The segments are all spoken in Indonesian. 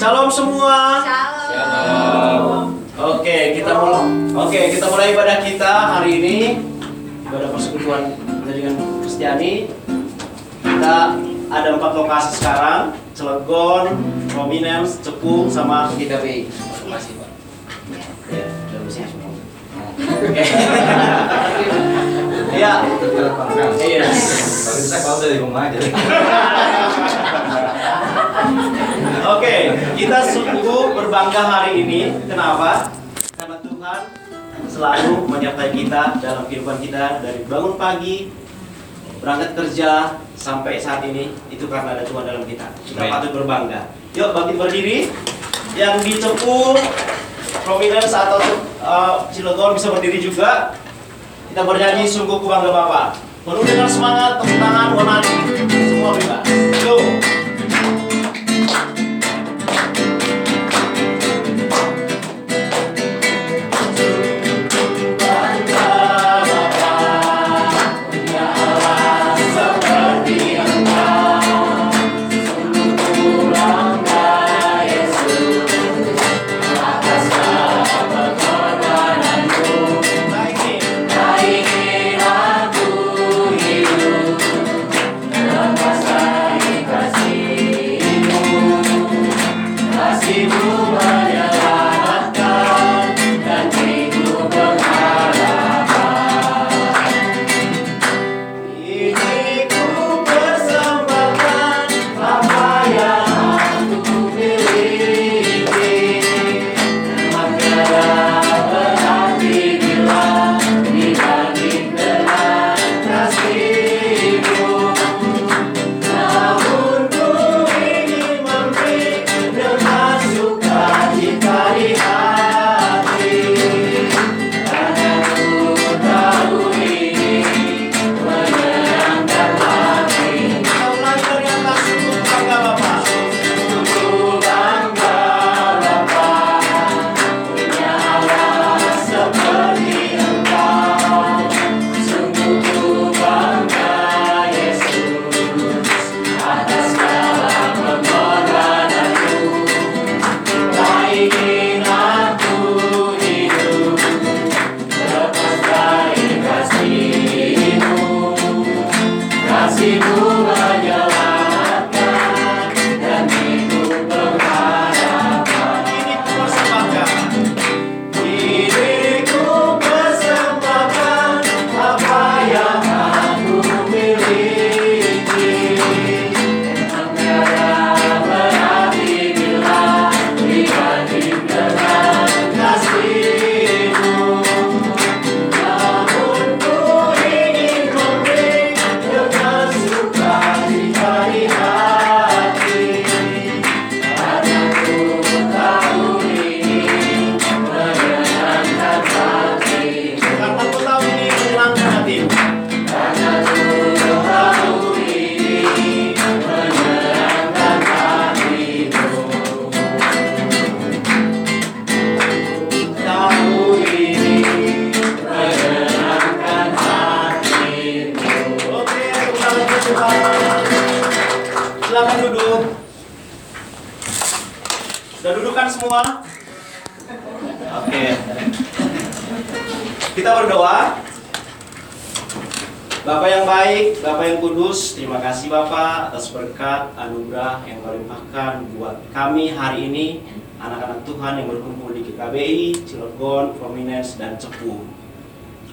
Shalom semua. Shalom. Oke, kita mulai. Oke, kita mulai ibadah kita hari ini. Ibadah persekutuan jaringan Kristiani. Kita ada empat lokasi sekarang: Cilegon, Prominence, Cepu, sama GKBI. Terima kasih, Pak. Ya, udah bersih semua. Oke. Iya. Iya. Tapi saya kalau dari rumah aja. Oke, kita sungguh berbangga hari ini. Kenapa? Karena Tuhan selalu menyertai kita dalam kehidupan kita dari bangun pagi, berangkat kerja sampai saat ini itu karena ada Tuhan dalam kita. Kita Amin. patut berbangga. Yuk bangkit berdiri. Yang di Cepu, Prominence atau uh, Cilegon bisa berdiri juga. Kita bernyanyi sungguh ku bangga Bapak. Penuh dengan semangat, tepuk tangan, warnani. Semua bebas. Go.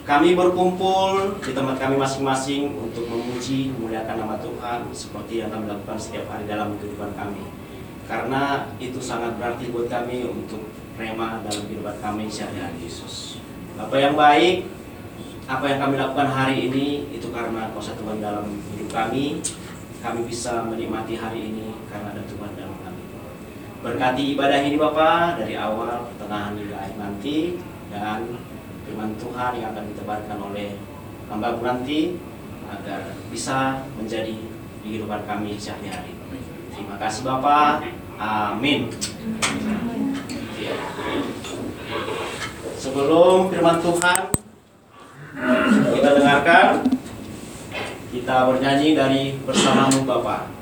Kami berkumpul di tempat kami masing-masing untuk memuji, memuliakan nama Tuhan seperti yang kami lakukan setiap hari dalam kehidupan kami. Karena itu sangat berarti buat kami untuk rema dalam kehidupan kami sehari-hari Yesus. Bapak yang baik, apa yang kami lakukan hari ini itu karena kuasa Tuhan dalam hidup kami. Kami bisa menikmati hari ini karena ada Tuhan dalam kami. Berkati ibadah ini Bapak dari awal, pertengahan hingga akhir nanti dan firman Tuhan yang akan ditebarkan oleh hamba nanti agar bisa menjadi kehidupan kami sehari-hari. Terima kasih Bapak. Amin. Ya. Sebelum firman Tuhan kita dengarkan, kita bernyanyi dari bersamamu Bapak.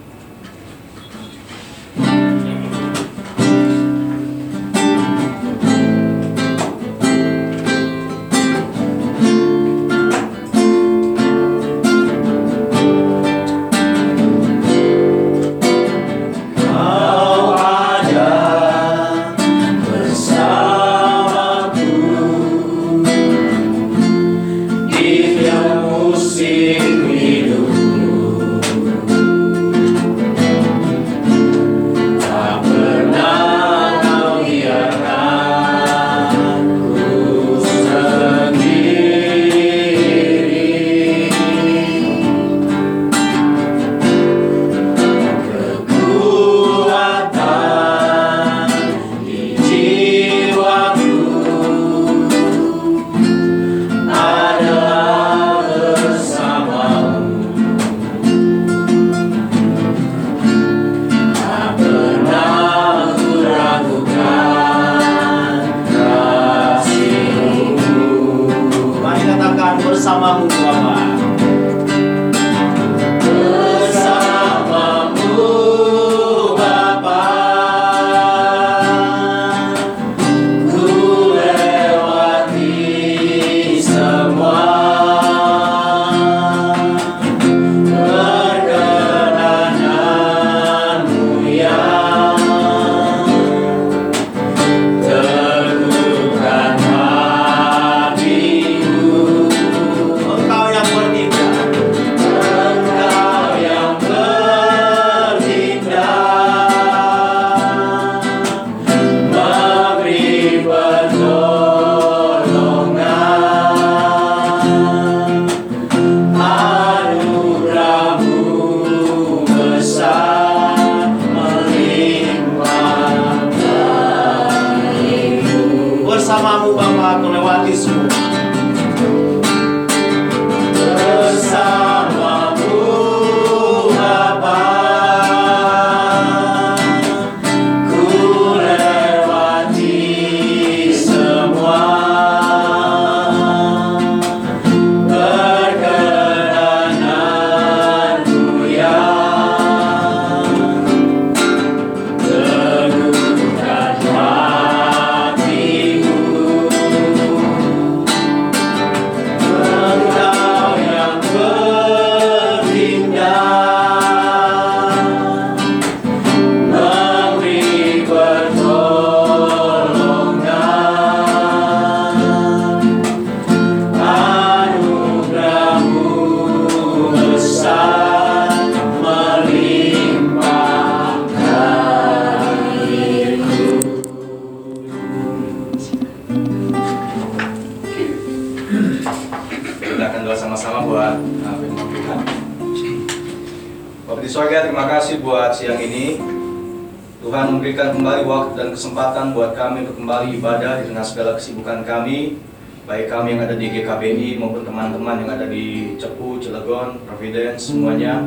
Kesempatan buat kami untuk kembali ibadah di tengah segala kesibukan kami, baik kami yang ada di GKBI maupun teman-teman yang ada di Cepu, Cilegon, Providence, semuanya.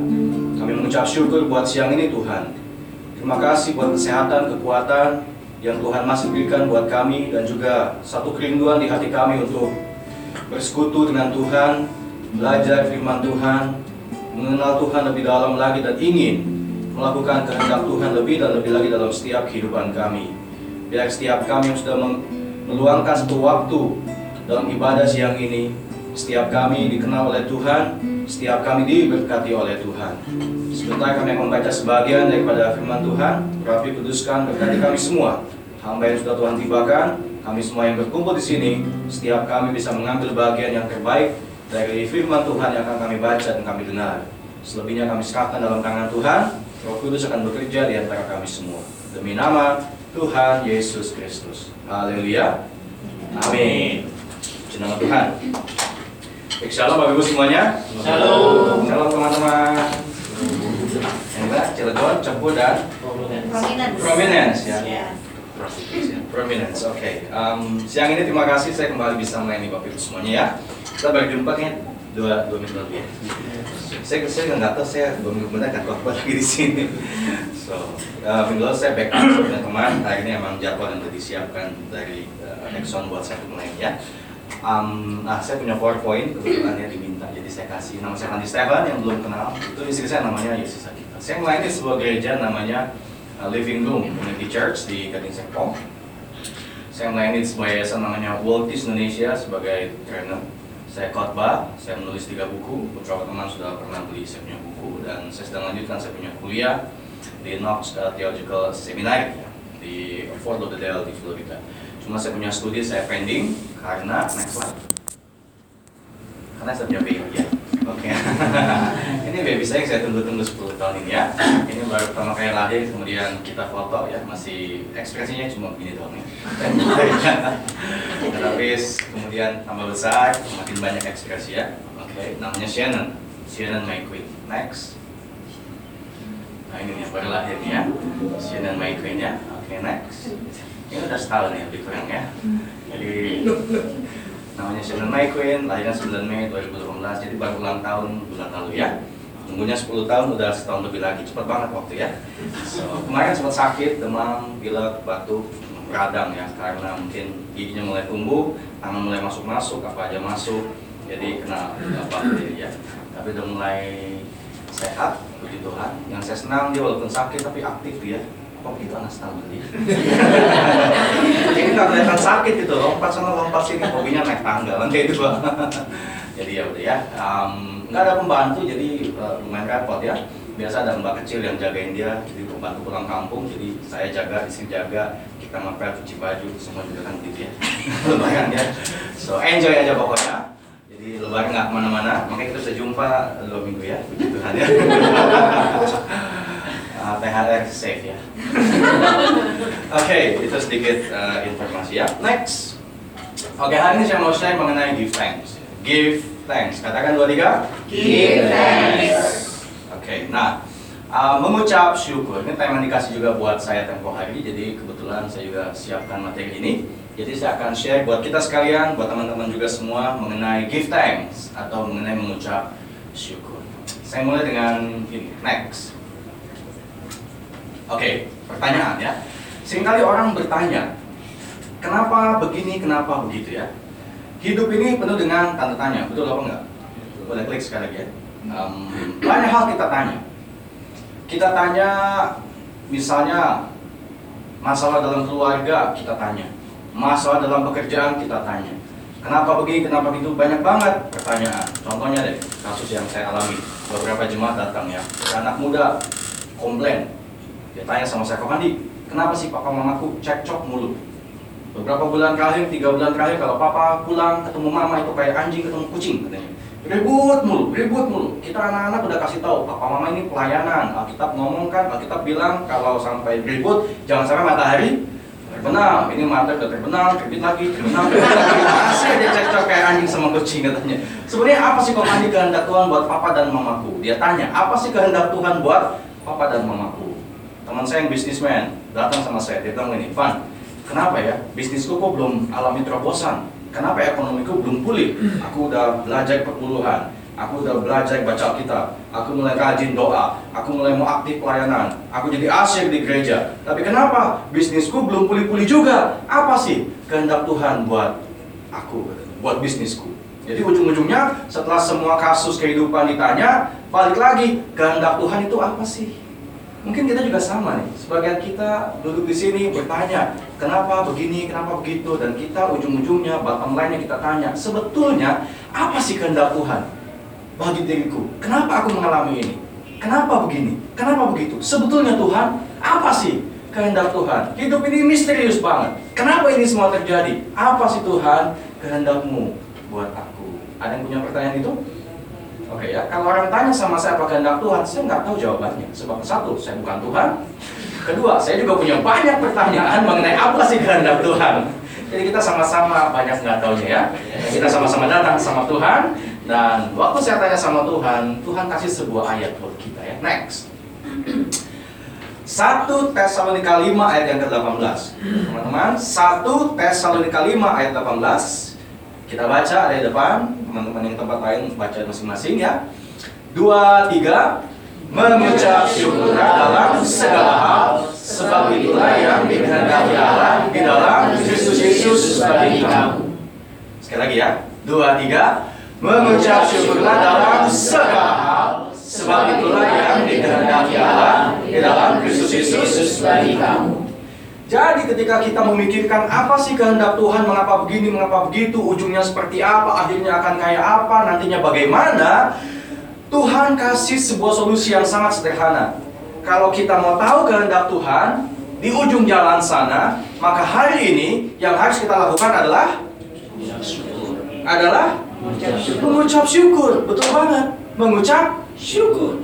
Kami mengucap syukur buat siang ini Tuhan. Terima kasih buat kesehatan, kekuatan yang Tuhan masih berikan buat kami dan juga satu kerinduan di hati kami untuk bersekutu dengan Tuhan, belajar firman Tuhan, mengenal Tuhan lebih dalam lagi dan ingin melakukan kehendak Tuhan lebih dan lebih lagi dalam setiap kehidupan kami. Biar setiap kami yang sudah meluangkan satu waktu dalam ibadah siang ini, setiap kami dikenal oleh Tuhan, setiap kami diberkati oleh Tuhan. Sebentar kami akan membaca sebagian daripada firman Tuhan, Rabi kuduskan berkati kami semua. Hamba yang sudah Tuhan tibakan, kami semua yang berkumpul di sini, setiap kami bisa mengambil bagian yang terbaik dari firman Tuhan yang akan kami baca dan kami dengar. Selebihnya kami serahkan dalam tangan Tuhan, Roh Kudus akan bekerja di antara kami semua. Demi nama Tuhan Yesus Kristus. Haleluya. Amin. Puji nama Tuhan. Baik, shalom Bapak Ibu semuanya. Shalom. Shalom teman-teman. Yang mana? Cilegon, Cepu, dan Prominence. Prominence ya. Ya. Prominence, oke. Em, siang ini terima kasih saya kembali bisa melayani Bapak Ibu semuanya ya. Kita berjumpa kayaknya dua, dua minggu ya. Saya saya nggak tahu saya dua minggu kemudian akan kuat lagi di sini. So eh, minggu lalu saya backup dengan teman. Hari ini emang jadwal yang sudah disiapkan dari uh, Exxon buat saya melayani ya. Um, nah, saya punya PowerPoint kebetulan ya diminta, jadi saya kasih nama saya Andi Stefan yang belum kenal. Itu istri saya namanya Yesus Adita. Saya melayani sebuah gereja namanya uh, Living Room Community Church di Gading Serpong. Saya melayani sebuah yayasan namanya World Peace Indonesia sebagai trainer. Saya khotbah, saya menulis tiga buku. Beberapa teman sudah pernah beli saya punya buku dan saya sedang lanjutkan saya punya kuliah di Knox uh, Theological Seminary ya, di Fort Lauderdale di Florida. Cuma saya punya studi saya pending karena next slide. Karena saya punya baby Oke. ini baby saya yang saya tunggu-tunggu 10 tahun ini ya. Ini baru pertama kali lahir kemudian kita foto ya masih ekspresinya cuma begini doang ya. Tetapi kemudian tambah besar, makin banyak ekspresi ya. Oke, namanya Shannon. Shannon My Queen. Next. Nah ini nih baru lahir nih ya. Shannon My Queen ya. Oke, next. Ini udah setahun ya, lebih kurang ya. Jadi namanya Shannon My Queen, lahirnya 9 Mei 2018, jadi baru ulang tahun bulan lalu ya. Tunggunya 10 tahun, udah setahun lebih lagi, cepet banget waktu ya. So, kemarin sempat sakit, demam, pilek, batuk, radang ya, karena mungkin giginya mulai tumbuh, tangan mulai masuk-masuk, apa aja masuk, jadi kena bakteri ya. Tapi udah mulai sehat, puji Tuhan. Yang saya senang dia walaupun sakit tapi aktif dia. Kok gitu anak setahun tadi? ini nggak kelihatan sakit gitu, lompat sana lompat sini, hobinya naik tangga lantai dua. jadi ya udah ya, Em, nggak ada pembantu jadi eh, lumayan repot ya. Biasa ada mbak kecil yang jagain dia, jadi pembantu pulang kampung, jadi saya jaga, istri jaga, kita ngepel cuci baju, semua juga kan gitu ya. lumayan ya. So enjoy aja pokoknya. Jadi lebaran nggak ke mana-mana, makanya kita bisa jumpa dua minggu ya, puji Tuhan ya. Ah, THR safe ya. Oke, itu sedikit eh, informasi ya. Next. Oke, hari ini saya mau share mengenai give thanks. Give thanks. Katakan dua tiga. Give thanks. Oke, nah uh, mengucap syukur ini tema dikasih juga buat saya tempo hari. Jadi kebetulan saya juga siapkan materi ini. Jadi saya akan share buat kita sekalian, buat teman-teman juga semua mengenai give thanks atau mengenai mengucap syukur. Saya mulai dengan ini, next. Oke, pertanyaan ya. Seringkali orang bertanya, kenapa begini, kenapa begitu ya? Hidup ini penuh dengan tanda tanya, betul apa enggak? Boleh klik sekali lagi ya. Em, banyak hal kita tanya. Kita tanya, misalnya masalah dalam keluarga kita tanya, masalah dalam pekerjaan kita tanya. Kenapa begini, kenapa begitu? Banyak banget pertanyaan. Contohnya deh, kasus yang saya alami. Beberapa jemaat datang ya, anak muda komplain. Dia tanya sama saya, Kok Andi, kenapa sih papa mamaku cekcok mulu? Beberapa bulan terakhir, tiga bulan terakhir, kalau papa pulang ketemu mama itu kayak anjing ketemu kucing katanya. Ribut mulu, ribut mulu. Kita anak-anak udah kasih tahu, papa mama ini pelayanan. Alkitab ngomong kan, Alkitab bilang kalau sampai ribut, jangan sampai matahari terbenam. Ini matahari udah terbenam, terbit lagi, terbenam, terbit lagi. Masih dia cekcok kayak anjing sama kucing katanya. Sebenarnya apa sih kok Andi kehendak Tuhan buat papa dan mamaku? Dia tanya, apa sih kehendak Tuhan buat papa dan mamaku? Teman saya yang bisnismen datang sama saya, dia bilang ini, Van, kenapa ya bisnisku kok belum alami terobosan? Kenapa ekonomiku belum pulih? Aku udah belajar perpuluhan, aku udah belajar baca Alkitab, aku mulai rajin doa, aku mulai mau aktif pelayanan, aku jadi asyik di gereja. Tapi kenapa bisnisku belum pulih-pulih juga? Apa sih kehendak Tuhan buat aku, buat bisnisku? Jadi ujung-ujungnya setelah semua kasus kehidupan ditanya, balik lagi kehendak Tuhan itu apa sih? Mungkin kita juga sama nih. Sebagian kita duduk di sini bertanya, kenapa begini, kenapa begitu, dan kita ujung-ujungnya bottom line-nya kita tanya, sebetulnya apa sih kehendak Tuhan bagi diriku? Kenapa aku mengalami ini? Kenapa begini? Kenapa begitu? Sebetulnya Tuhan, apa sih kehendak Tuhan? Hidup ini misterius banget. Kenapa ini semua terjadi? Apa sih Tuhan kehendakmu buat aku? Ada yang punya pertanyaan itu? Oke ya, kalau orang tanya sama saya apa kehendak Tuhan, saya nggak tahu jawabannya. Sebab satu, saya bukan Tuhan. Kedua, saya juga punya banyak pertanyaan mengenai apa sih kehendak Tuhan. Jadi kita sama-sama banyak nggak taunya ya. Kita sama-sama datang sama Tuhan. Dan waktu saya tanya sama Tuhan, Tuhan kasih sebuah ayat buat kita ya. Next. 1 Tesalonika 5 ayat yang ke-18. Teman-teman, 1 Tesalonika 5 ayat 18. Kita baca ada di depan, teman-teman yang tempat lain baca masing-masing ya. Dua, tiga, mengucap syukur dalam segala hal, sebab itulah yang dikehendaki Allah di dalam Kristus Yesus bagi kamu. Sekali lagi ya, dua, tiga, mengucap syukurlah dalam segala hal, sebab itulah yang dikehendaki Allah di dalam Kristus Yesus bagi kamu. Jadi ketika kita memikirkan apa sih kehendak Tuhan, mengapa begini, mengapa begitu, ujungnya seperti apa, akhirnya akan kayak apa, nantinya bagaimana, Tuhan kasih sebuah solusi yang sangat sederhana. Kalau kita mau tahu kehendak Tuhan di ujung jalan sana, maka hari ini yang harus kita lakukan adalah adalah mengucap syukur. Betul banget, mengucap syukur.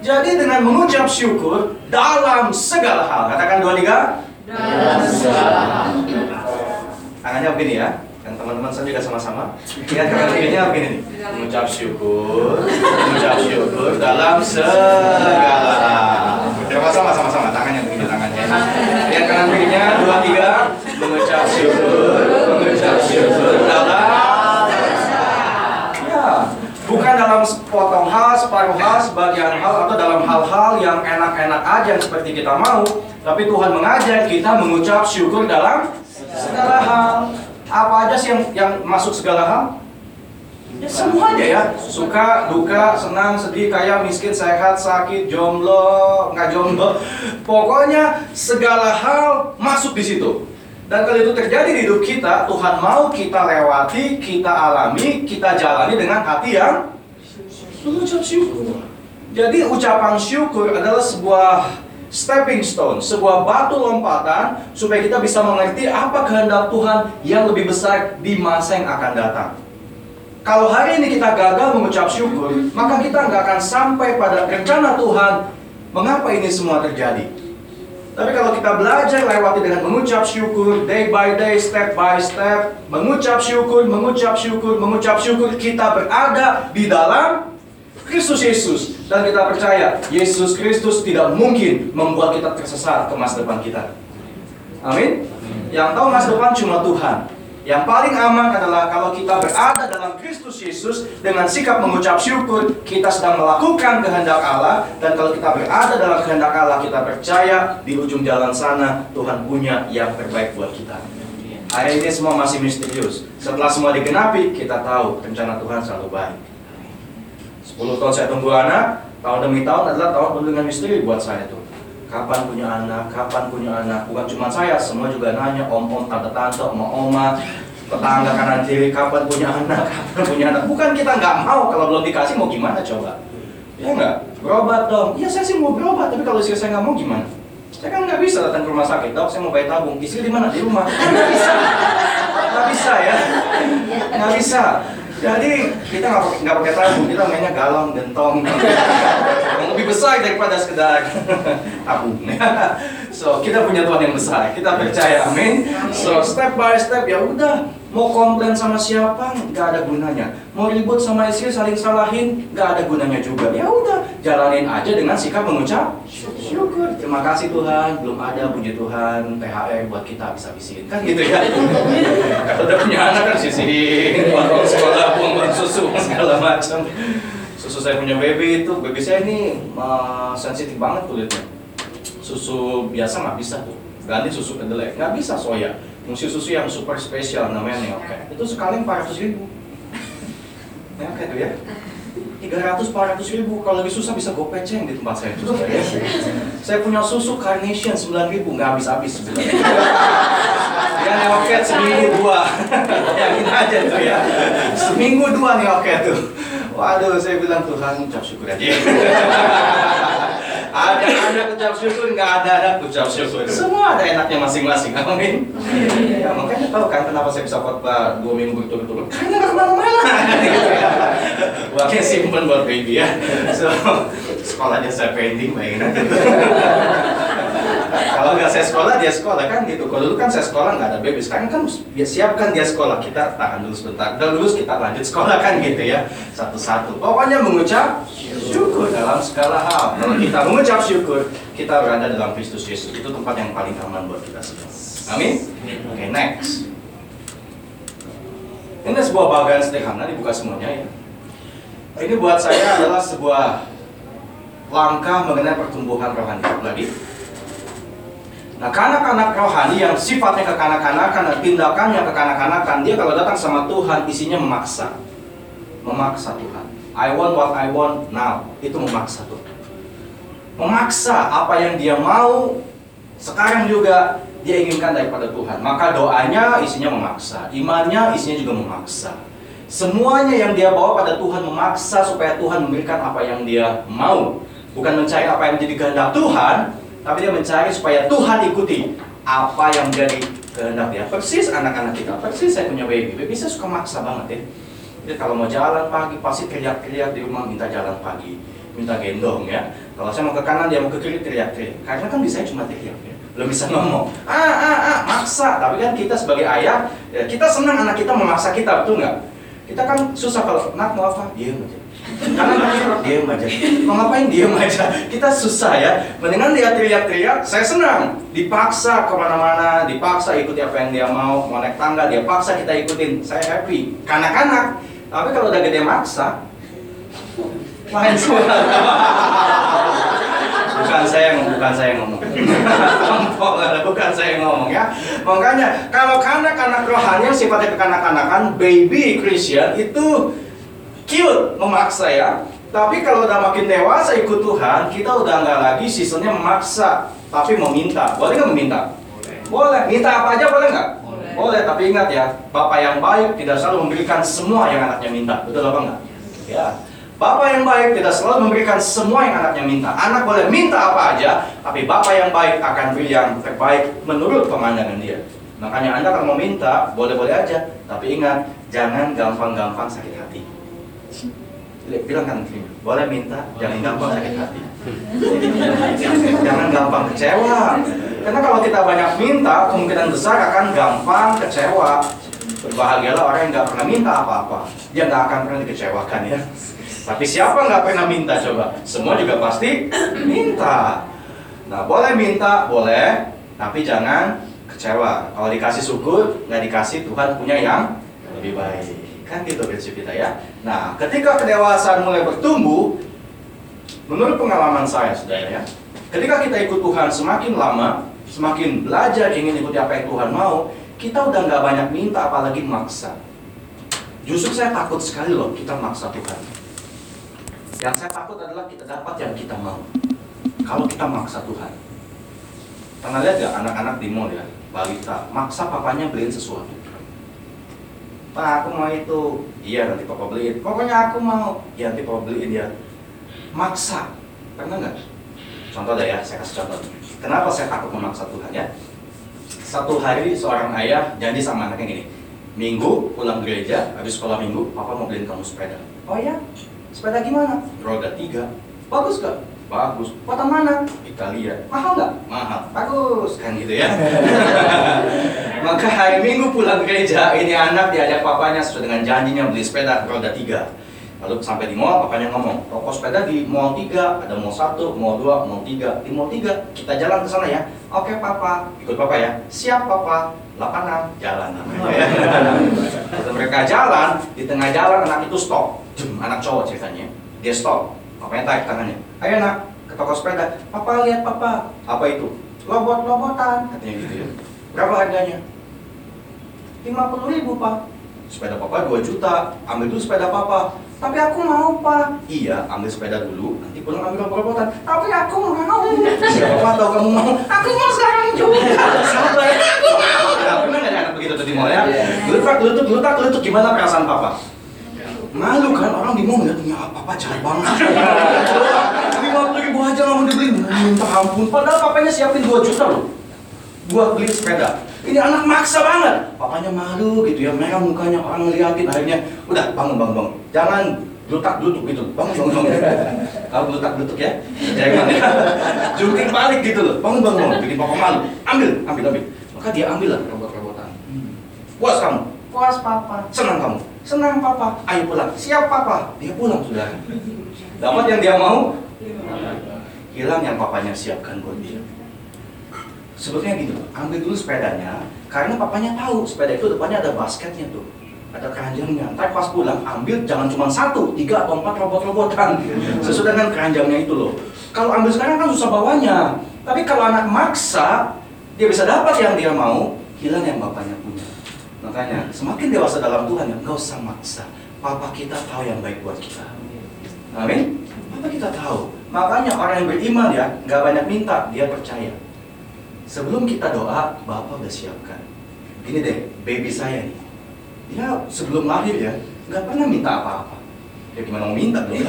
Jadi dengan mengucap syukur dalam segala hal, katakan dua tiga. Dalam segala hal. Tangannya begini ya. Yang teman-teman saya juga sama-sama. Lihat kanan kirinya begini nih. Mengucap syukur, mengucap syukur dalam segala hal. Sama-sama, sama-sama. Tangannya begini tangannya. Lihat kanan kirinya, dua tiga. Mengucap syukur, mengucap syukur dalam Ya, bukan dalam sepotong hal, separuh hal, sebagian hal, atau dalam hal-hal yang enak-enak aja yang seperti kita mau. Tapi Tuhan mengajar kita mengucap syukur dalam segala hal. Apa aja sih yang, yang masuk segala hal? Ya semuanya ya, suka, duka, senang, sedih, kaya, miskin, sehat, sakit, jomblo, nggak jomblo. Pokoknya segala hal masuk di situ. Dan kalau itu terjadi di hidup kita, Tuhan mau kita lewati, kita alami, kita jalani dengan hati yang mengucap syukur. Jadi ucapan syukur adalah sebuah stepping stone, sebuah batu lompatan supaya kita bisa mengerti apa kehendak Tuhan yang lebih besar di masa yang akan datang. Kalau hari ini kita gagal mengucap syukur, maka kita nggak akan sampai pada rencana Tuhan mengapa ini semua terjadi. Tapi kalau kita belajar lewati dengan mengucap syukur, day by day, step by step, mengucap syukur, mengucap syukur, mengucap syukur, kita berada di dalam Kristus Yesus. Dan kita percaya, Yesus Kristus tidak mungkin membuat kita tersesat ke masa depan kita. Amin. Yang tahu masa depan cuma Tuhan. Yang paling aman adalah kalau kita berada dalam Kristus Yesus dengan sikap mengucap syukur, kita sedang melakukan kehendak Allah dan kalau kita berada dalam kehendak Allah, kita percaya di ujung jalan sana Tuhan punya yang terbaik buat kita. Hari ini semua masih misterius. Setelah semua digenapi, kita tahu rencana Tuhan selalu baik. 10 tahun saya tunggu anak, tahun demi tahun adalah tahun penuh dengan misteri buat saya tuh. Kapan punya anak, kapan punya anak, bukan cuma saya, semua juga nanya, om-om, tante-tante, oma-oma, tetangga kanan kiri, kapan punya anak, kapan punya anak. Bukan kita nggak mau, kalau belum dikasih mau gimana coba? Ya nggak? Berobat dong. Iya saya sih mau berobat, tapi kalau istri saya nggak mau gimana? Saya kan nggak bisa datang ke rumah sakit, dok saya mau bayi tabung. Istri di mana? Di rumah. Nggak bisa. Nggak bisa ya. Nggak bisa. Jadi kita nggak pakai tabung, kita mainnya galon, gentong, lebih besar daripada sekedar tabung. so kita punya Tuhan yang besar, kita percaya, amin. So step by step ya udah, mau komplain sama siapa nggak ada gunanya, mau ribut sama istri saling salahin nggak ada gunanya juga. Ya udah, jalanin aja dengan sikap mengucap syukur. Terima kasih Tuhan, belum ada puji Tuhan THR buat kita bisa bisin kan gitu ya. Kalau udah punya anak kan sisihin, sekolah, uang susu segala macam. Susu saya punya baby itu, baby saya ini uh, sensitif banget kulitnya. Susu biasa nggak bisa tuh, ganti susu kedelai nggak bisa soya. Mesti susu yang super spesial namanya Neoke. Itu sekali 400 ribu. Neoke tuh ya. 300 400 ribu kalau lebih susah bisa gopeceng di tempat saya susah ya. saya punya susu carnation 9 ribu nggak habis habis ya neoket seminggu dua yakin aja tuh ya seminggu dua neoket tuh waduh saya bilang Tuhan ucap syukur aja. Ada anak ucap syukur nggak ada anak ucap syukur. Semua ada enaknya masing-masing amin. Ya makanya tahu kan kenapa saya bisa khotbah dua minggu berturut-turut? Karena nggak ke mana-mana. Uangnya simpen buat baby ya. So sekolahnya saya pending bayangin kalau nggak saya sekolah dia sekolah. Kan gitu. Kalau dulu kan saya sekolah nggak ada baby. Sekarang kan ya siapkan dia sekolah. Kita tahan dulu sebentar. Udah lulus kita lanjut sekolah kan gitu ya. Satu-satu. Pokoknya mengucap syukur dalam segala hal. Kalau kita mengucap syukur kita berada dalam Kristus Yesus. Itu tempat yang paling aman buat kita semua. Amin? Oke next. Ini sebuah bagian sederhana dibuka semuanya ya. Ini buat saya adalah sebuah langkah mengenai pertumbuhan rohani. Lagi Nah, kanak-kanak rohani yang sifatnya kekanak-kanakan dan tindakannya kekanak-kanakan, dia kalau datang sama Tuhan isinya memaksa. Memaksa Tuhan. I want what I want now. Itu memaksa Tuhan. Memaksa apa yang dia mau sekarang juga dia inginkan daripada Tuhan. Maka doanya isinya memaksa, imannya isinya juga memaksa. Semuanya yang dia bawa pada Tuhan memaksa supaya Tuhan memberikan apa yang dia mau. Bukan mencari apa yang menjadi kehendak Tuhan, tapi dia mencari supaya Tuhan ikuti apa yang menjadi kehendak dia. Persis anak-anak kita, persis saya punya baby. Baby saya suka maksa banget ya. Dia kalau mau jalan pagi pasti teriak-teriak di rumah minta jalan pagi, minta gendong ya. Kalau saya mau ke kanan dia mau ke kiri teriak-teriak. Karena kan bisa cuma teriak ya. Belum bisa ngomong. Ah ah ah maksa. Tapi kan kita sebagai ayah, ya, kita senang anak kita memaksa kita, betul nggak? Kita kan susah kalau nak mau apa? Karena mereka diam aja. Mau ngapain diam aja. Kita susah ya. Mendingan dia teriak-teriak, saya senang. Dipaksa ke mana-mana, dipaksa ikuti apa yang dia mau. Mau naik tangga, dia paksa kita ikutin. Saya happy. Kanak-kanak. Tapi kalau udah gede maksa, lain suara. Bukan saya yang bukan saya yang ngomong. Bukan saya yang ngomong ya. Makanya kalau kanak-kanak rohani yang sifatnya kekanak-kanakan, baby Christian itu cute memaksa ya. Tapi kalau udah makin dewasa ikut Tuhan, kita udah nggak lagi seasonnya memaksa, tapi meminta. Boleh nggak meminta? Boleh. Minta apa aja boleh nggak? Boleh. Boleh. Tapi ingat ya, Bapak yang baik tidak selalu memberikan semua yang anaknya minta. Betul apa enggak? Ya. Bapak yang baik tidak selalu memberikan semua yang anaknya minta. Anak boleh minta apa aja, tapi Bapak yang baik akan beri yang terbaik menurut pemandangan dia. Makanya Anda kalau mau minta, boleh-boleh aja. Tapi ingat, jangan gampang-gampang sakit hati. Bilang kan, boleh minta, jangan gampang sakit hati. jangan gampang kecewa. Karena kalau kita banyak minta, kemungkinan besar akan gampang kecewa. Berbahagialah orang yang nggak pernah minta apa-apa. Dia nggak akan pernah dikecewakan ya. Tapi siapa nggak pernah minta coba? Semua juga pasti minta. Nah boleh minta, boleh. Tapi jangan kecewa. Kalau dikasih syukur, nggak dikasih Tuhan punya yang lebih baik. Kan gitu prinsip kita ya. Nah, ketika kedewasaan mulai bertumbuh, menurut pengalaman saya, saudara ya, ketika kita ikut Tuhan semakin lama, semakin belajar ingin ikuti apa yang Tuhan mau, kita udah nggak banyak minta, apalagi maksa. Justru saya takut sekali loh kita maksa Tuhan. Yang saya takut adalah kita dapat yang kita mau. Kalau kita maksa Tuhan. Pernah lihat ya anak-anak di mall ya, balita, maksa papanya beliin sesuatu. Pak, aku mau itu. Iya, nanti papa beliin. Pokoknya aku mau. Iya, nanti papa beliin ya. Maksa. Pernah nggak? Contoh deh ya, saya kasih contoh. Kenapa saya takut memaksa Tuhan ya? Satu hari seorang ayah janji sama anaknya gini. Minggu pulang gereja, habis sekolah minggu, papa mau beliin kamu sepeda. Oh ya? Sepeda gimana? Roda tiga. Bagus gak? Bagus. Kota mana? Italia. Mahal nggak? Mahal. Bagus kan gitu ya. Maka hari Minggu pulang gereja, ini anak diajak papanya sesuai dengan janjinya beli sepeda roda tiga. Lalu sampai di mall, papanya ngomong, toko sepeda di mall tiga, ada mall satu, mall dua, mall tiga. Di mall tiga, kita jalan ke sana ya. Oke papa, ikut papa ya. Siap papa, 86, jalan namanya ya. Waktu mereka jalan, di tengah jalan anak itu stop. Anak cowok ceritanya. Dia stop, papanya tarik tangannya. Ayo nak, ke toko sepeda. Papa lihat papa. Apa itu? Lobot-lobotan, katanya gitu ya. Berapa harganya? 50 ribu pak. Sepeda papa 2 juta. Ambil dulu sepeda papa. Tapi aku mau pak. Iya ambil sepeda dulu nanti pulang ambil robot-robotan tapi aku mau. Siapa papa tahu kamu mau? Aku mau sekarang juga. Sabar aku mau. Nah, pernah nggak ada anak begitu tuh di mall ya. Gelutak gelutuk gelutak gelutuk. Gimana perasaan papa malu kan orang di mall ngeliat ya papa jahat banget. Lima puluh ribu aja nggak mau dibeli minta ampun. Padahal papanya siapin 2 juta loh. Buat beli sepeda. Ini anak maksa banget. Papanya malu gitu ya merah mukanya orang ngeliatin. Akhirnya udah bangun bangun bangun. Jangan gelutak gelutuk gitu. Bangun bangun bangun. Kalau gelutak gelutuk ya jangan ya jungkir balik gitu loh. Bangun bangun bangun. Bikin papa malu. Ambil ambil ambil. Maka dia ambil lah robot-robotan. Puas kamu? Puas papa. Senang kamu senang papa. Ayo pulang. Siap papa. Dia pulang sudah. Dapat yang dia mau? Hilang yang papanya siapkan buat dia. Sebetulnya gitu ambil dulu sepedanya. Karena papanya tahu sepeda itu depannya ada basketnya tuh. Ada keranjangnya. Ntar pas pulang ambil jangan cuma satu tiga atau empat robot-robotan. Sesuai dengan keranjangnya itu loh. Kalau ambil sekarang kan susah bawanya. Tapi kalau anak maksa dia bisa dapat yang dia mau. Hilang yang bapaknya punya makanya semakin dewasa dalam Tuhan ya nggak usah maksa papa kita tahu yang baik buat kita amin papa kita tahu makanya orang yang beriman ya nggak banyak minta dia percaya sebelum kita doa, Bapak udah siapkan. Gini deh, baby saya nih, dia sebelum lahir ya, nggak pernah minta apa-apa. Ya gimana mau minta dong?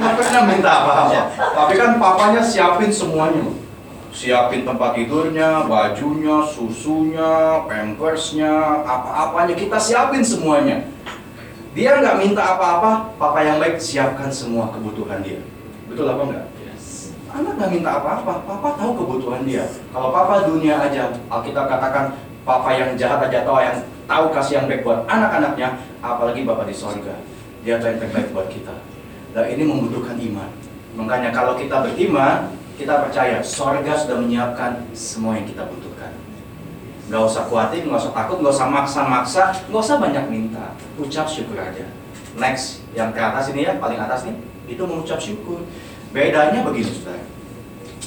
nggak pernah minta apa-apa. Tapi kan papanya siapin semuanya. Siapin tempat tidurnya, bajunya, susunya, pampersnya, apa-apanya kita siapin semuanya. Dia nggak minta apa-apa, papa yang baik siapkan semua kebutuhan dia. Betul apa enggak? Anak nggak minta apa-apa, papa tahu kebutuhan dia. Kalau papa dunia aja, Alkitab katakan papa yang jahat aja tahu yang tahu kasih yang baik buat anak-anaknya, apalagi bapak di sorga. Dia tahu yang terbaik buat kita. Dan ini membutuhkan iman. Makanya kalau kita beriman, kita percaya sorga sudah menyiapkan semua yang kita butuhkan. Gak usah khawatir, gak usah takut, gak usah maksa-maksa, gak usah banyak minta. Ucap syukur aja. Next, yang ke atas ini ya, paling atas nih, itu mengucap syukur. Bedanya begini, saudara.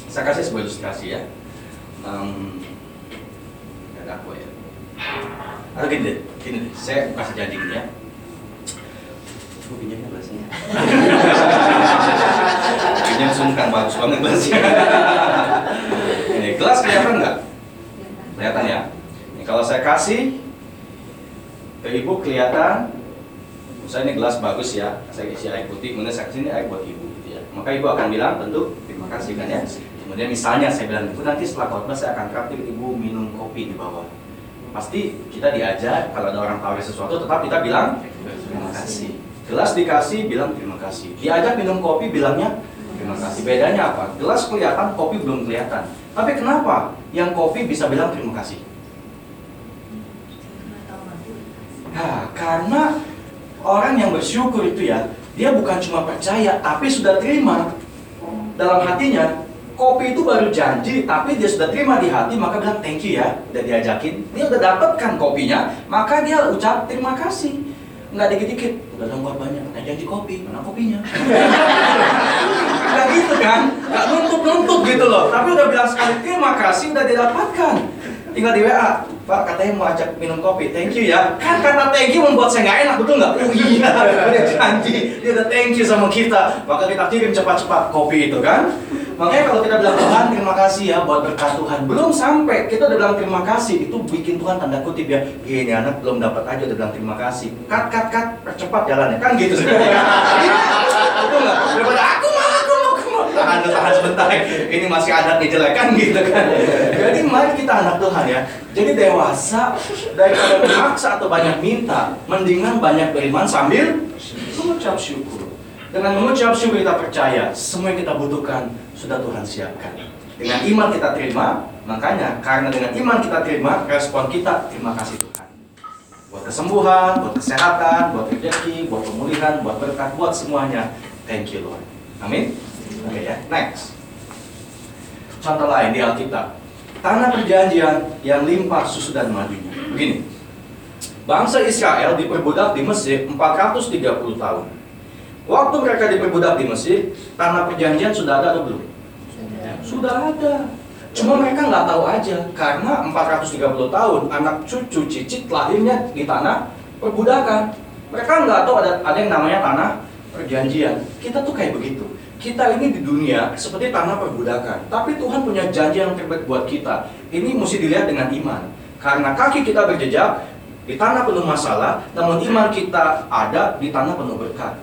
Saya kasih sebuah ilustrasi ya. Um, ada apa ya? Atau gini deh, gini deh. Saya kasih janji gini ya. Gue pinjamnya bahasanya. Pinjam sungkan, bagus banget bahasanya. Ini gelas kelihatan nggak? Kelihatan ya? Ini kalau saya kasih ke ibu kelihatan saya ini gelas bagus ya, saya isi air putih, kemudian saya kasih ini air buat ibu gitu ya. Maka ibu akan bilang tentu terima kasih kan ya. Kemudian misalnya saya bilang, ibu nanti setelah khotbah saya akan traktir ibu minum kopi di bawah. Pasti kita diajar kalau ada orang tawar sesuatu tetap kita bilang terima kasih. Gelas dikasih bilang terima kasih. Diajak minum kopi bilangnya terima kasih. Bedanya apa? Gelas kelihatan, kopi belum kelihatan. Tapi kenapa yang kopi bisa bilang terima kasih? Nah, karena orang yang bersyukur itu ya, dia bukan cuma percaya, tapi sudah terima dalam hatinya. kopi itu baru janji, tapi dia sudah terima di hati, maka bilang thank you ya, udah diajakin. Dia udah dapatkan kopinya, maka dia ucap terima kasih. Nggak dikit-dikit, udah dong banyak, nah janji kopi, mana kopinya? Nggak gitu kan, nggak nuntut-nuntut gitu loh. Tapi udah bilang sekali terima kasih, udah didapatkan. Tinggal di WA, Pak katanya mau ajak minum kopi, thank you ya. Kan kata thank you membuat saya nggak enak, betul nggak? Oh iya, dia janji, dia udah thank you sama kita. Maka kita kirim cepat-cepat kopi itu kan. Makanya kalau kita bilang Tuhan terima kasih ya buat berkat Tuhan Belum sampai kita udah bilang terima kasih Itu bikin Tuhan tanda kutip ya Ini anak belum dapat aja udah bilang terima kasih Cut, cut, cut, percepat jalannya Kan gitu sebenarnya Betul nggak? Daripada aku mau, aku mau, aku mau Tahan, tahan sebentar Ini masih adat nih jelek kan gitu kan Jadi mari kita anak Tuhan ya Jadi dewasa Daripada memaksa atau banyak minta Mendingan banyak beriman sambil Mengucap syukur dengan mengucap syukur kita percaya semua yang kita butuhkan sudah Tuhan siapkan. Dengan iman kita terima, makanya karena dengan iman kita terima, respon kita terima kasih Tuhan. Buat kesembuhan, buat kesehatan, buat rezeki, buat pemulihan, buat berkat, buat semuanya. Thank you Lord. Amin. Oke ya, next. Contoh lain di Alkitab. Tanah perjanjian yang limpah susu dan madunya. Begini. Bangsa Israel diperbudak di Mesir 430 tahun. Waktu mereka diperbudak di Mesir, tanah perjanjian sudah ada atau belum? Sudah ada. Cuma mereka nggak tahu aja, karena 430 tahun anak cucu cicit lahirnya di tanah perbudakan. Mereka nggak tahu ada ada yang namanya tanah perjanjian. Kita tuh kayak begitu. Kita ini di dunia seperti tanah perbudakan, tapi Tuhan punya janji yang terbaik buat kita. Ini mesti dilihat dengan iman. Karena kaki kita berjejak di tanah penuh masalah, namun iman kita ada di tanah penuh berkat.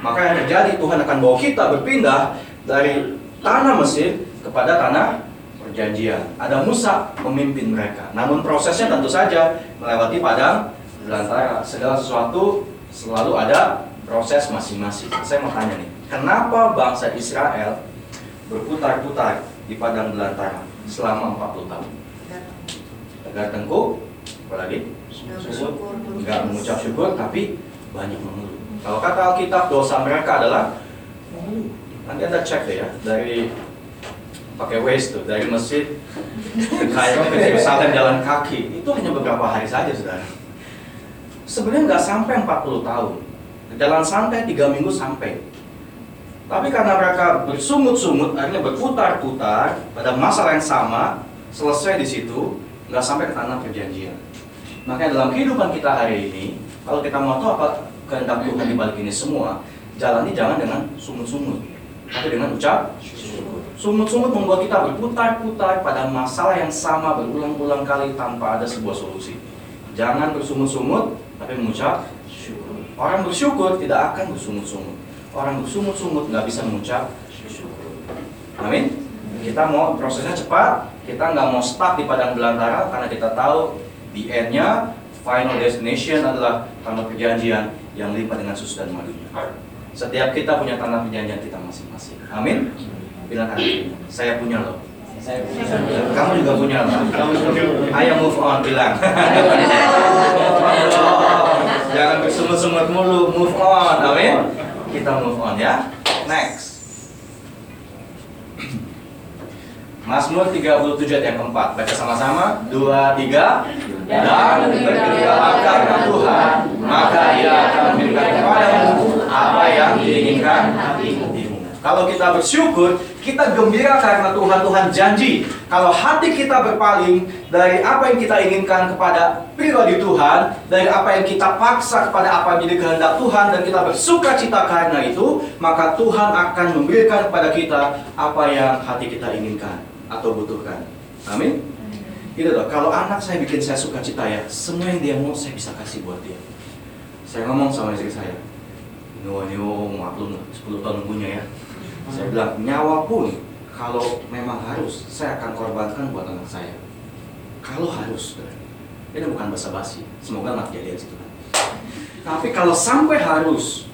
Maka yang terjadi Tuhan akan bawa kita berpindah dari tanah Mesir kepada tanah perjanjian. Ada Musa memimpin mereka. Namun prosesnya tentu saja melewati padang belantara. Segala sesuatu selalu ada proses masing-masing. Saya mau tanya nih, kenapa bangsa Israel berputar-putar di padang belantara selama 40 tahun? Tegar tengkuk, apalagi? Enggak mengucap syukur, tapi banyak mengeluh. Kalau kata Alkitab dosa mereka adalah nanti anda cek deh ya dari pakai Waze tuh dari Mesir ke Kairo ke Yerusalem jalan kaki itu hanya beberapa hari saja saudara. Sebenarnya nggak sampai 40 tahun. Jalan santai tiga minggu sampai. Tapi karena mereka bersungut-sungut, akhirnya berputar-putar pada masalah yang sama, selesai di situ, nggak sampai ke tanah perjanjian. Makanya dalam kehidupan kita hari ini, kalau kita mau tahu apa kehendak Tuhan di balik ini semua, jalani jangan dengan sumut-sumut, tapi dengan ucap. Sumut-sumut membuat kita berputar-putar pada masalah yang sama berulang-ulang kali tanpa ada sebuah solusi. Jangan bersumut-sumut, tapi mengucap syukur. Orang bersyukur tidak akan bersumut-sumut. Orang bersumut-sumut nggak bisa mengucap syukur. Amin. Kita mau prosesnya cepat, kita nggak mau stuck di padang belantara karena kita tahu di end-nya final destination adalah tanah perjanjian yang limpah dengan susu dan madunya. Setiap kita punya tanah perjanjian kita masing-masing. Amin. Bilang kan, saya punya loh. Kamu juga punya loh. Ayo move on bilang. Jangan bersumut-sumut mulu, move on. Amin. Kita move on ya. Next. Mazmur 37 ayat yang keempat Baca sama-sama Dua, tiga Dan bergembiralah karena Tuhan Maka ia akan memberikan kepadamu Apa yang diinginkan hatimu Kalau kita bersyukur Kita gembira karena Tuhan Tuhan janji Kalau hati kita berpaling Dari apa yang kita inginkan kepada pribadi Tuhan Dari apa yang kita paksa kepada apa yang menjadi kehendak Tuhan Dan kita bersuka cita karena itu Maka Tuhan akan memberikan kepada kita Apa yang hati kita inginkan atau butuhkan. Amin. Gitu loh. Kalau anak saya bikin saya suka cita ya, semua yang dia mau saya bisa kasih buat dia. Saya ngomong sama istri saya, Nyo, nyo, maklum lah, 10 tahun punya ya. Saya bilang, nyawa pun kalau memang harus, saya akan korbankan buat anak saya. Kalau harus, ini bukan basa-basi. Semoga nggak kejadian situ. Tapi kalau sampai harus,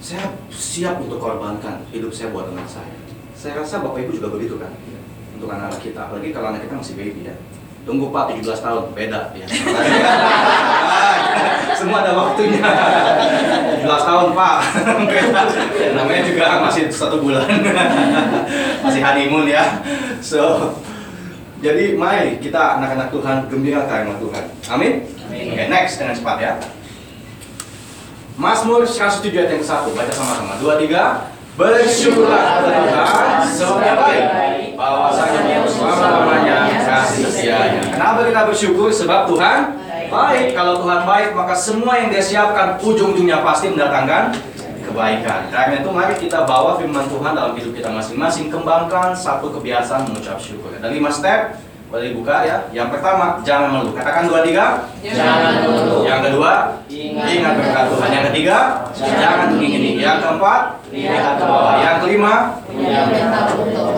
saya siap untuk korbankan hidup saya buat anak saya. Saya rasa Bapak Ibu juga begitu kan untuk anak-anak kita, apalagi kalau anak kita masih baby ya. Tunggu Pak 17 tahun, beda ya. Semua ada waktunya. 17 tahun Pak. Namanya juga masih satu bulan. masih honeymoon ya. So, jadi mari kita anak-anak Tuhan gembirakan nama Tuhan. Amin. Amin. Oke, next dengan cepat ya. Mazmur 107 ayat yang ke-1 baca sama-sama. Dua tiga. Bersyukurlah kepada Tuhan semuanya baik. Bahwasanya selama-lamanya kasih setianya. Kenapa kita bersyukur? Sebab Tuhan baik. Kalau Tuhan baik, maka semua yang dia siapkan ujung-ujungnya pasti mendatangkan kebaikan. Karena itu mari kita bawa firman Tuhan dalam hidup kita masing-masing. Kembangkan satu kebiasaan mengucap syukur. Ada lima step. Boleh dibuka ya. Yang pertama, jangan mengeluh. Katakan dua tiga. Jangan mengeluh. Yang kedua, Ingat. ingat berkat Tuhan. Yang ketiga, jangan mengingini. Yang keempat, lihat ke bawah. Yang kelima,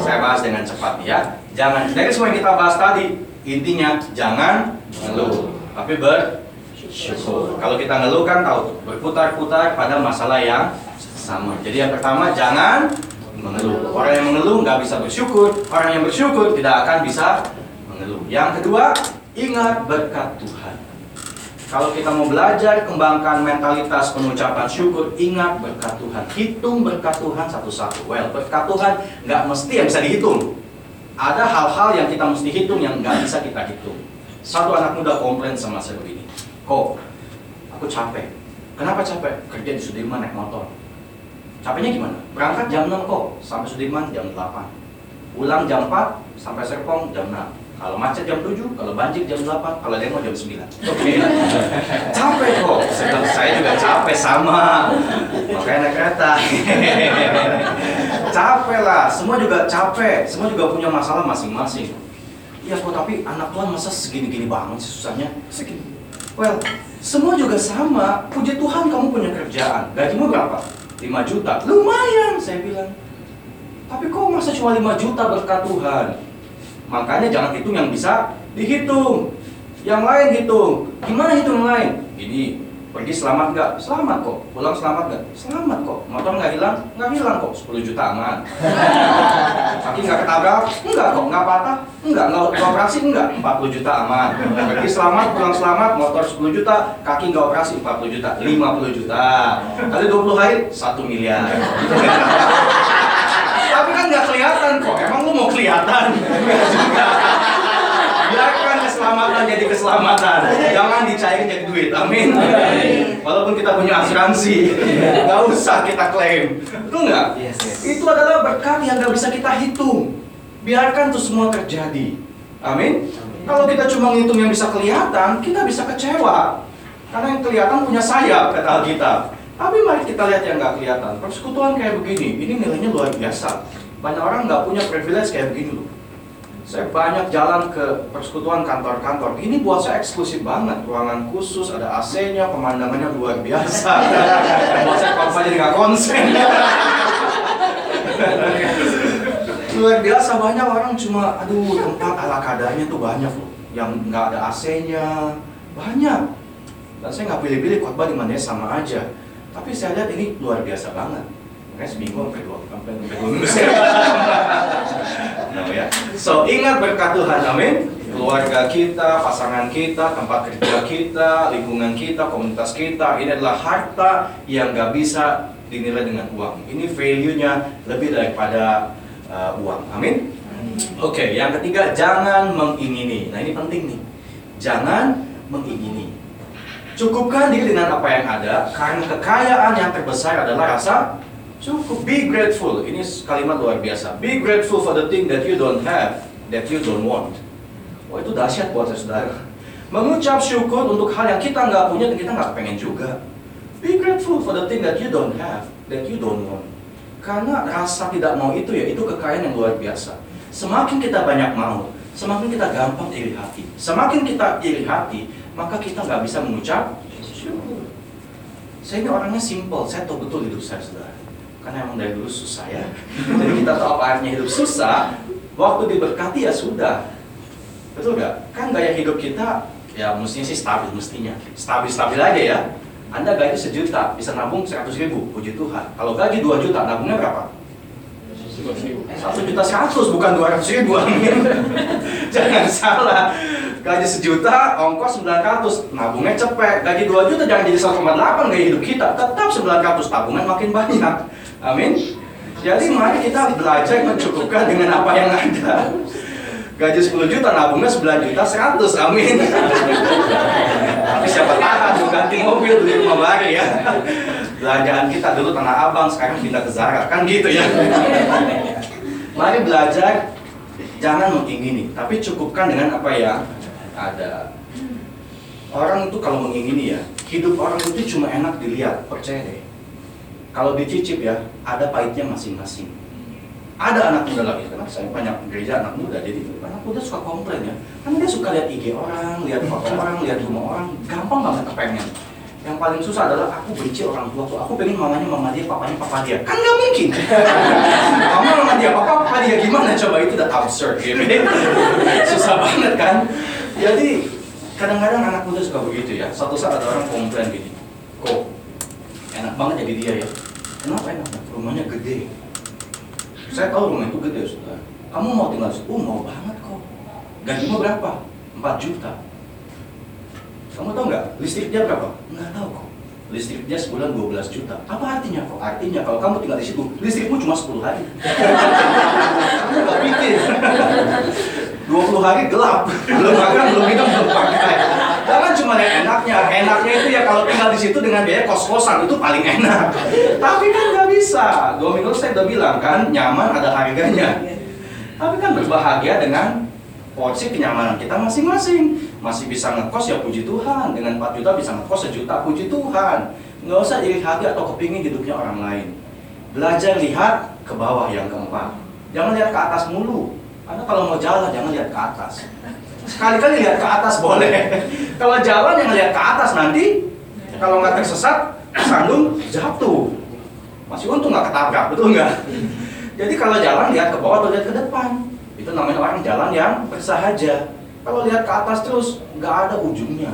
saya bahas dengan cepat ya. Jangan dari semua yang kita bahas tadi, intinya jangan mengeluh, tapi bersyukur. Kalau kita ngeluh kan tahu berputar-putar pada masalah yang sama. Jadi yang pertama jangan mengeluh. Orang yang mengeluh nggak bisa bersyukur. Orang yang bersyukur tidak akan bisa mengeluh. Yang kedua, ingat berkat Tuhan. Kalau kita mau belajar kembangkan mentalitas pengucapan syukur, ingat berkat Tuhan. Hitung berkat Tuhan satu-satu. Well, berkat Tuhan nggak mesti yang bisa dihitung. Ada hal-hal yang kita mesti hitung yang nggak bisa kita hitung. Satu anak muda komplain sama saya begini, kok aku capek. Kenapa capek? Kerja di Sudirman naik motor. Capeknya gimana? Berangkat jam 6 kok, sampai Sudirman jam 8. Pulang jam 4, sampai Serpong jam 6. Kalau macet jam 7, kalau banjir jam 8, kalau demo jam 9. Oke. capek kok. Bilang, saya juga capek sama. Makanya naik kereta. capek lah, semua juga capek. Semua juga punya masalah masing-masing. Iya kok, tapi anak Tuhan masa segini-gini banget sih susahnya? Segini. Well, semua juga sama. Puji Tuhan kamu punya kerjaan. Gajimu berapa? 5 juta. Lumayan, saya bilang. Tapi kok masa cuma 5 juta berkat Tuhan? Makanya jangan hitung yang bisa dihitung. Yang lain hitung. Gimana hitung yang lain? Ini pergi selamat nggak? Selamat kok. Pulang selamat nggak? Selamat kok. Motor nggak hilang? Nggak hilang kok. 10 juta aman. Kaki nggak ketabrak? Enggak kok. Nggak patah? Enggak. Nggak nggak operasi? Enggak. 40 juta aman. Pergi selamat, pulang selamat. Motor 10 juta. Kaki nggak operasi 40 juta. 50 juta. Kali 20 hari 1 miliar. Tapi kan nggak kelihatan kok. Emang lu mau kelihatan? Nggak juga. Keselamatan jadi keselamatan. Jangan dicairin jadi duit. Amin. Walaupun kita punya asuransi, nggak usah kita klaim. Itu nggak? Yes, yes. Itu adalah berkat yang nggak bisa kita hitung. Biarkan itu semua terjadi. Amin. Kalau kita cuma ngitung yang bisa kelihatan, kita bisa kecewa. Karena yang kelihatan punya sayap, kata Alkitab. Tapi mari kita lihat yang nggak kelihatan. Persekutuan kayak begini, ini nilainya luar biasa. Banyak orang nggak punya privilege kayak begini loh. Saya banyak jalan ke persekutuan kantor-kantor. Ini buat saya eksklusif banget. Ruangan khusus, ada AC-nya, pemandangannya luar biasa. buat saya kalau jadi nggak konsen. luar biasa banyak orang cuma, aduh tempat ala kadarnya tuh banyak loh. Yang nggak ada AC-nya, banyak. Dan saya nggak pilih-pilih khotbah di mana sama aja. Tapi saya lihat ini luar biasa banget. Makanya seminggu sampai dua, sampai dua. Nah, ya. So ingat berkat Tuhan, amin. Keluarga kita, pasangan kita, tempat kerja kita, lingkungan kita, komunitas kita, ini adalah harta yang nggak bisa dinilai dengan uang. Ini value-nya lebih daripada uh, uang, amin. Oke, yang ketiga jangan mengingini. Nah ini penting nih, jangan mengingini. Cukupkan diri dengan apa yang ada, karena kekayaan yang terbesar adalah rasa cukup. Be grateful. Ini kalimat luar biasa. Be grateful for the thing that you don't have, that you don't want. Wah itu dahsyat buat saya saudara. Mengucap syukur untuk hal yang kita nggak punya dan kita nggak pengen juga. Be grateful for the thing that you don't have, that you don't want. Karena rasa tidak mau itu ya, itu kekayaan yang luar biasa. Semakin kita banyak mau, semakin kita gampang iri hati. Semakin kita iri hati, maka kita nggak bisa mengucap syukur. Saya ini orangnya simple, saya tahu betul hidup saya saudara. Karena emang dari dulu susah ya. Jadi kita tahu apa artinya hidup susah, waktu diberkati ya sudah. Betul nggak? Kan gaya hidup kita ya mestinya sih stabil mestinya. Stabil-stabil aja ya. Anda gaji sejuta, bisa nabung 100 ribu, puji Tuhan. Kalau gaji 2 juta, nabungnya berapa? Satu juta seratus bukan dua ratus ribu. Jangan salah. Gaji sejuta, ongkos 900, nabungnya cepet. Gaji 2 juta jangan jadi 1,8 gaya hidup kita, tetap 900 tabungan makin banyak. Amin. Jadi mari kita belajar mencukupkan dengan apa yang ada. Gaji 10 juta, nabungnya 9 juta 100, amin. Tapi siapa tahan ganti mobil beli rumah baru ya. Belanjaan kita dulu Tanah Abang, sekarang pindah ke Zara, kan gitu ya. Mari belajar jangan mengingini, tapi cukupkan dengan apa yang ada. Orang itu kalau mengingini ya, hidup orang itu cuma enak dilihat, percaya deh. Kalau dicicip ya, ada pahitnya masing-masing. Ada anak muda lagi, karena saya banyak gereja anak muda, jadi anak muda suka komplain ya. Kan dia suka lihat IG orang, lihat foto orang, lihat rumah orang, gampang banget kepengen. Yang paling susah adalah aku benci orang tua tuh. Aku pengen mamanya mama dia, papanya papa dia. Kan nggak mungkin. mama mama dia, papa papa dia gimana? Coba itu udah absurd gitu. susah banget kan. Jadi kadang-kadang anak muda suka begitu ya. Satu saat ada orang komplain gini, kok enak banget jadi dia ya. Kenapa enak? Rumahnya gede. Saya tahu rumah itu gede, saudara. Kamu mau tinggal di situ? Oh, mau banget kok. Gajimu berapa? 4 juta. Kamu tahu nggak? Listrik dia berapa? Nggak tahu kok. Listrik dia sebulan 12 juta. Apa artinya kok? Artinya kalau kamu tinggal di situ, listrikmu cuma 10 hari. kamu nggak pikir. 20 hari gelap, belum makan, belum minum, belum pakai. Jangan cuma yang enaknya, enaknya itu ya kalau tinggal di situ dengan biaya kos-kosan itu paling enak. Tapi kan nggak bisa. Dua minggu saya udah bilang kan, nyaman ada harganya. Tapi kan berbahagia dengan porsi kenyamanan kita masing-masing. Masih bisa ngekos ya puji Tuhan. Dengan 4 juta bisa ngekos sejuta puji Tuhan. Nggak usah iri hati atau kepingin hidupnya orang lain. Belajar lihat ke bawah yang keempat. Jangan lihat ke atas mulu. Anda kalau mau jalan jangan lihat ke atas. Sekali-kali lihat ke atas boleh. kalau jalan jangan lihat ke atas nanti kalau nggak tersesat, sandung jatuh. Masih untung nggak ketabrak, betul nggak? Jadi kalau jalan lihat ke bawah atau lihat ke depan. Itu namanya orang jalan yang bersahaja. Kalau lihat ke atas terus nggak ada ujungnya.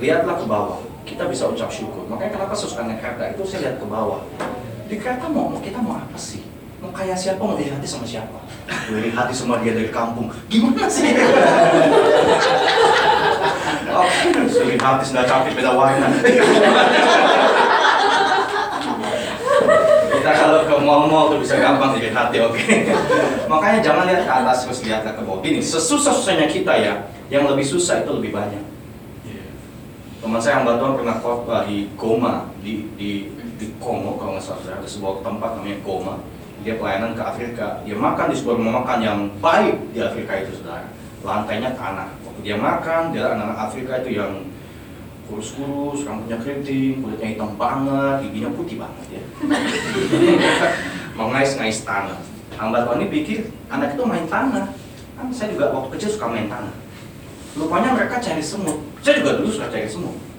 Lihatlah ke bawah. Kita bisa ucap syukur. Makanya kenapa suka naik kereta itu saya lihat ke bawah. Di kereta mau kita mau apa sih? Mau kayak siapa? Mau iri hati sama siapa? Mau iri hati sama dia dari kampung. Gimana sih? Oh, iri hati sudah cantik beda warna. kita kalau ke mall-mall tuh bisa gampang iri hati, oke? Makanya jangan lihat ke atas terus lihat ke bawah. Gini, sesusah-susahnya kita ya, yang lebih susah itu lebih banyak. Teman saya yang bantuan pernah khotbah di Goma, di, di, di Kongo kalau nggak salah, ada sebuah tempat namanya Goma. Dia pelayanan ke Afrika, dia makan di sebuah rumah makan yang baik di Afrika itu, saudara. Lantainya tanah. Waktu dia makan, dia anak-anak Afrika itu yang kurus-kurus, rambutnya keriting, kulitnya hitam banget, giginya putih banget ya. Mau ngais-ngais tanah. Hamba Tuhan ini pikir anak itu main tanah. Kan saya juga waktu kecil suka main tanah. Lupanya mereka cari semut. Saya juga dulu suka cari semut.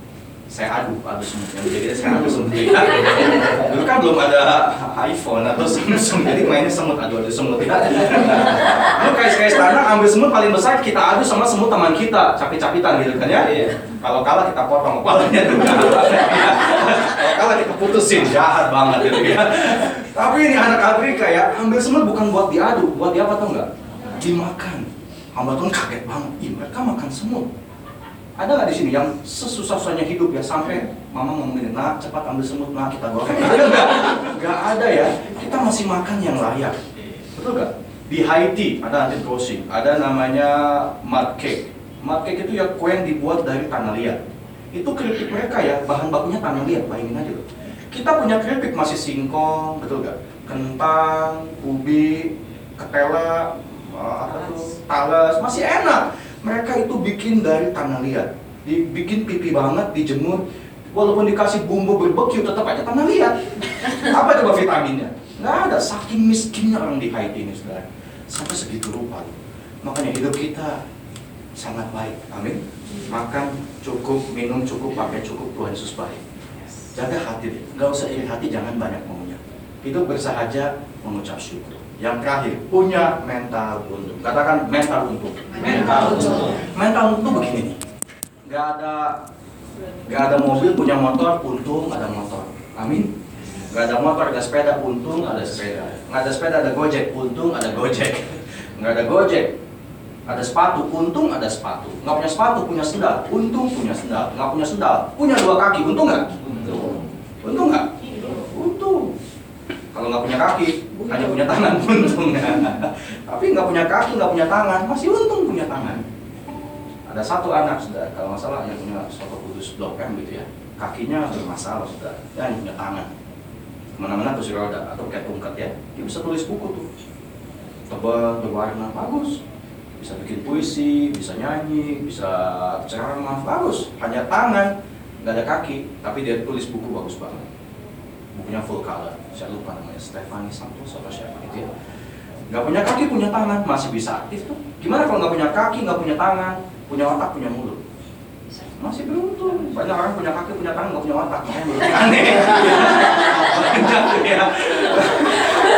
Saya adu, adu semut. Yang jadi saya adu semut. dulu kan belum ada iPhone atau Samsung, jadi mainnya semut, adu-adu semut. Lalu kais-kais tanah, ambil semut paling besar, kita adu sama semut teman kita, capit-capitan gitu kan ya. Kalau kalah kita potong kepalanya tuh. Kalau kalah kita putusin, jahat banget gitu ya. Tapi ini anak Afrika ya, ambil semut bukan buat diadu, buat dia apa tau nggak? Dimakan. Hamba Tuhan kaget banget, Ih, mereka makan semut. Ada nggak di sini yang sesusah-susahnya hidup ya sampai mama ngomongin, nak cepat ambil semut, nak kita goreng. Ada nggak? Nggak ada ya. Kita masih makan yang layak. Betul nggak? Di Haiti ada nanti crossing, ada namanya mud cake. Mud cake itu ya kue yang dibuat dari tanah liat. Itu keripik mereka ya, bahan bakunya tanah liat, bayangin aja loh. Kita punya keripik masih singkong, betul nggak? Kentang, ubi, ketela, eh, apa tuh, talas, masih enak. Mereka itu bikin dari tanah liat, dibikin pipi banget, dijemur. Walaupun dikasih bumbu berbeku tetap aja tanah liat. Apa coba vitaminnya? Nggak ada, saking miskinnya orang di Haiti ini, saudara. Sampai segitu rupa. Makanya hidup kita sangat baik, amin. Makan cukup, minum cukup, pakai cukup, Tuhan Yesus baik. Jaga hati deh, nggak usah iri hati, jangan banyak maunya. Hidup bersahaja, mengucap syukur. Yang terakhir, punya mental untung. Katakan mental untung. Mental untung. Mental untung begini nih. Gak ada gak ada mobil punya motor, untung ada motor. Amin. Gak ada motor, ada sepeda, untung ada sepeda. Gak ada sepeda, ada gojek, untung ada gojek. Gak ada gojek, Ada sepatu, untung ada sepatu. Nggak punya sepatu, punya sendal. Untung punya sendal. Nggak punya sendal, punya dua kaki. Untung nggak? Untung nggak? Kalau nggak punya kaki, hanya punya tangan, untung. Tapi nggak punya kaki, nggak punya tangan, masih untung punya tangan. Ada satu anak, sudah kalau nggak salah yang punya soto kudus blok M gitu ya. Kakinya bermasalah, sudah. Dia hanya punya tangan. Ke mana-mana kursi roda atau kayak tungkat ya. Dia bisa tulis buku tuh. Tebal, berwarna, bagus. Bisa bikin puisi, bisa nyanyi, bisa ceramah, bagus. Hanya tangan, nggak ada kaki, tapi dia tulis buku bagus banget bukunya full color saya lupa namanya Stefani Santos atau siapa gitu ya. Nggak punya kaki punya tangan masih bisa aktif tuh. Gimana kalau nggak punya kaki nggak punya tangan punya otak punya mulut? Masih beruntung banyak orang punya kaki punya tangan nggak punya otak. Makanya aneh. Ya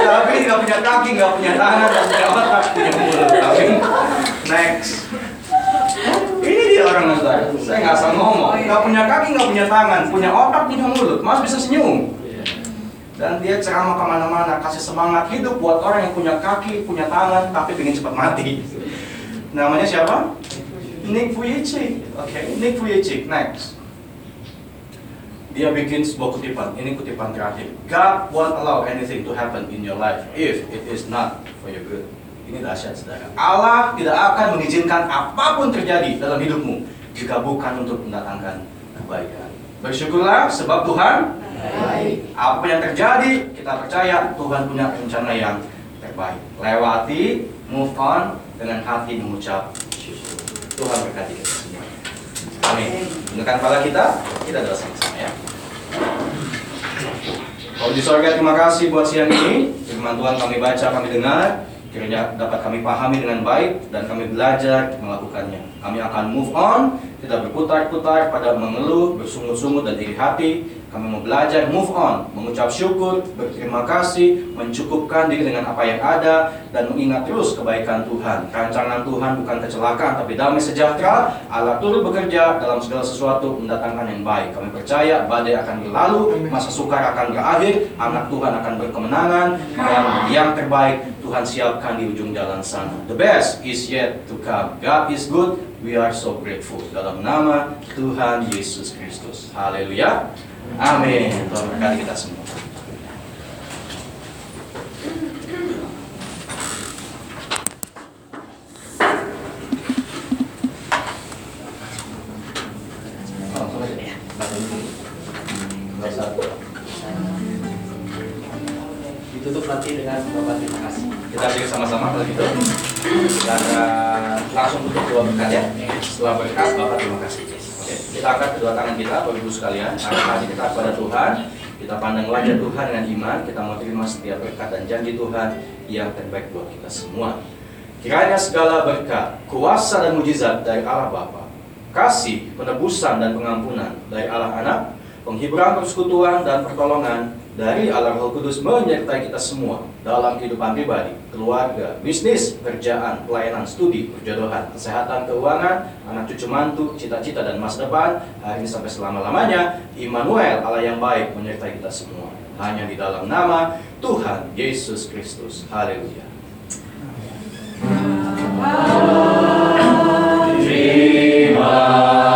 tapi nggak punya kaki nggak punya tangan nggak punya otak punya mulut. Tapi next. Ini dia orang saya nggak asal ngomong. Nggak punya kaki nggak punya tangan punya otak punya mulut. Mas bisa senyum dan dia ceramah ke mana-mana kasih semangat hidup buat orang yang punya kaki punya tangan tapi pengen cepat mati. Namanya siapa? Nick Vujicic oke Nick Vujicic next. Dia bikin sebuah kutipan ini kutipan terakhir. God won't allow anything to happen in your life if it is not for your good. Ini dahsyat saudara. Allah tidak akan mengizinkan apa pun terjadi dalam hidupmu jika bukan untuk mendatangkan kebaikan. Bersyukurlah sebab Tuhan Baik. apa yang terjadi? Kita percaya Tuhan punya rencana yang terbaik. Lewati move on dengan hati mengucap Tuhan berkati kita semua. Amin. Gunakan kepala kita. Kita doa sama-sama ya. Kalau di sorga terima kasih buat siang ini. Firman Tuhan kami baca kami dengar. Kiranya dapat kami pahami dengan baik dan kami belajar melakukannya. Kami akan move on. Tidak berputar-putar pada mengeluh bersungut-sungut dan iri hati kami mau belajar move on, mengucap syukur, berterima kasih, mencukupkan diri dengan apa yang ada, dan mengingat terus kebaikan Tuhan. Rancangan Tuhan bukan kecelakaan, tapi damai sejahtera. Allah turut bekerja dalam segala sesuatu mendatangkan yang baik. Kami percaya badai akan berlalu, masa sukar akan berakhir, anak Tuhan akan berkemenangan, dan yang terbaik Tuhan siapkan di ujung jalan sana. The best is yet to come. God is good. We are so grateful. Dalam nama Tuhan Yesus Kristus. Haleluya. Amin. Tuhan berkati kita semua. Kita angkat kedua tangan kita, Bapak Ibu sekalian. Angkat hati kita kepada Tuhan. Kita pandang wajah Tuhan dengan iman. Kita mau terima setiap berkat dan janji Tuhan yang terbaik buat kita semua. Kiranya segala berkat, kuasa dan mujizat dari Allah Bapa, kasih, penebusan dan pengampunan dari Allah Anak, penghiburan persekutuan dan pertolongan dari Allah Roh Kudus menyertai kita semua dalam kehidupan pribadi, keluarga, bisnis, kerjaan, pelayanan, studi, perjodohan, kesehatan, keuangan, anak cucu mantu, cita-cita dan masa depan, hari ini sampai selama-lamanya, Immanuel, Allah yang baik menyertai kita semua. Hanya di dalam nama Tuhan Yesus Kristus. Haleluya. Ibadah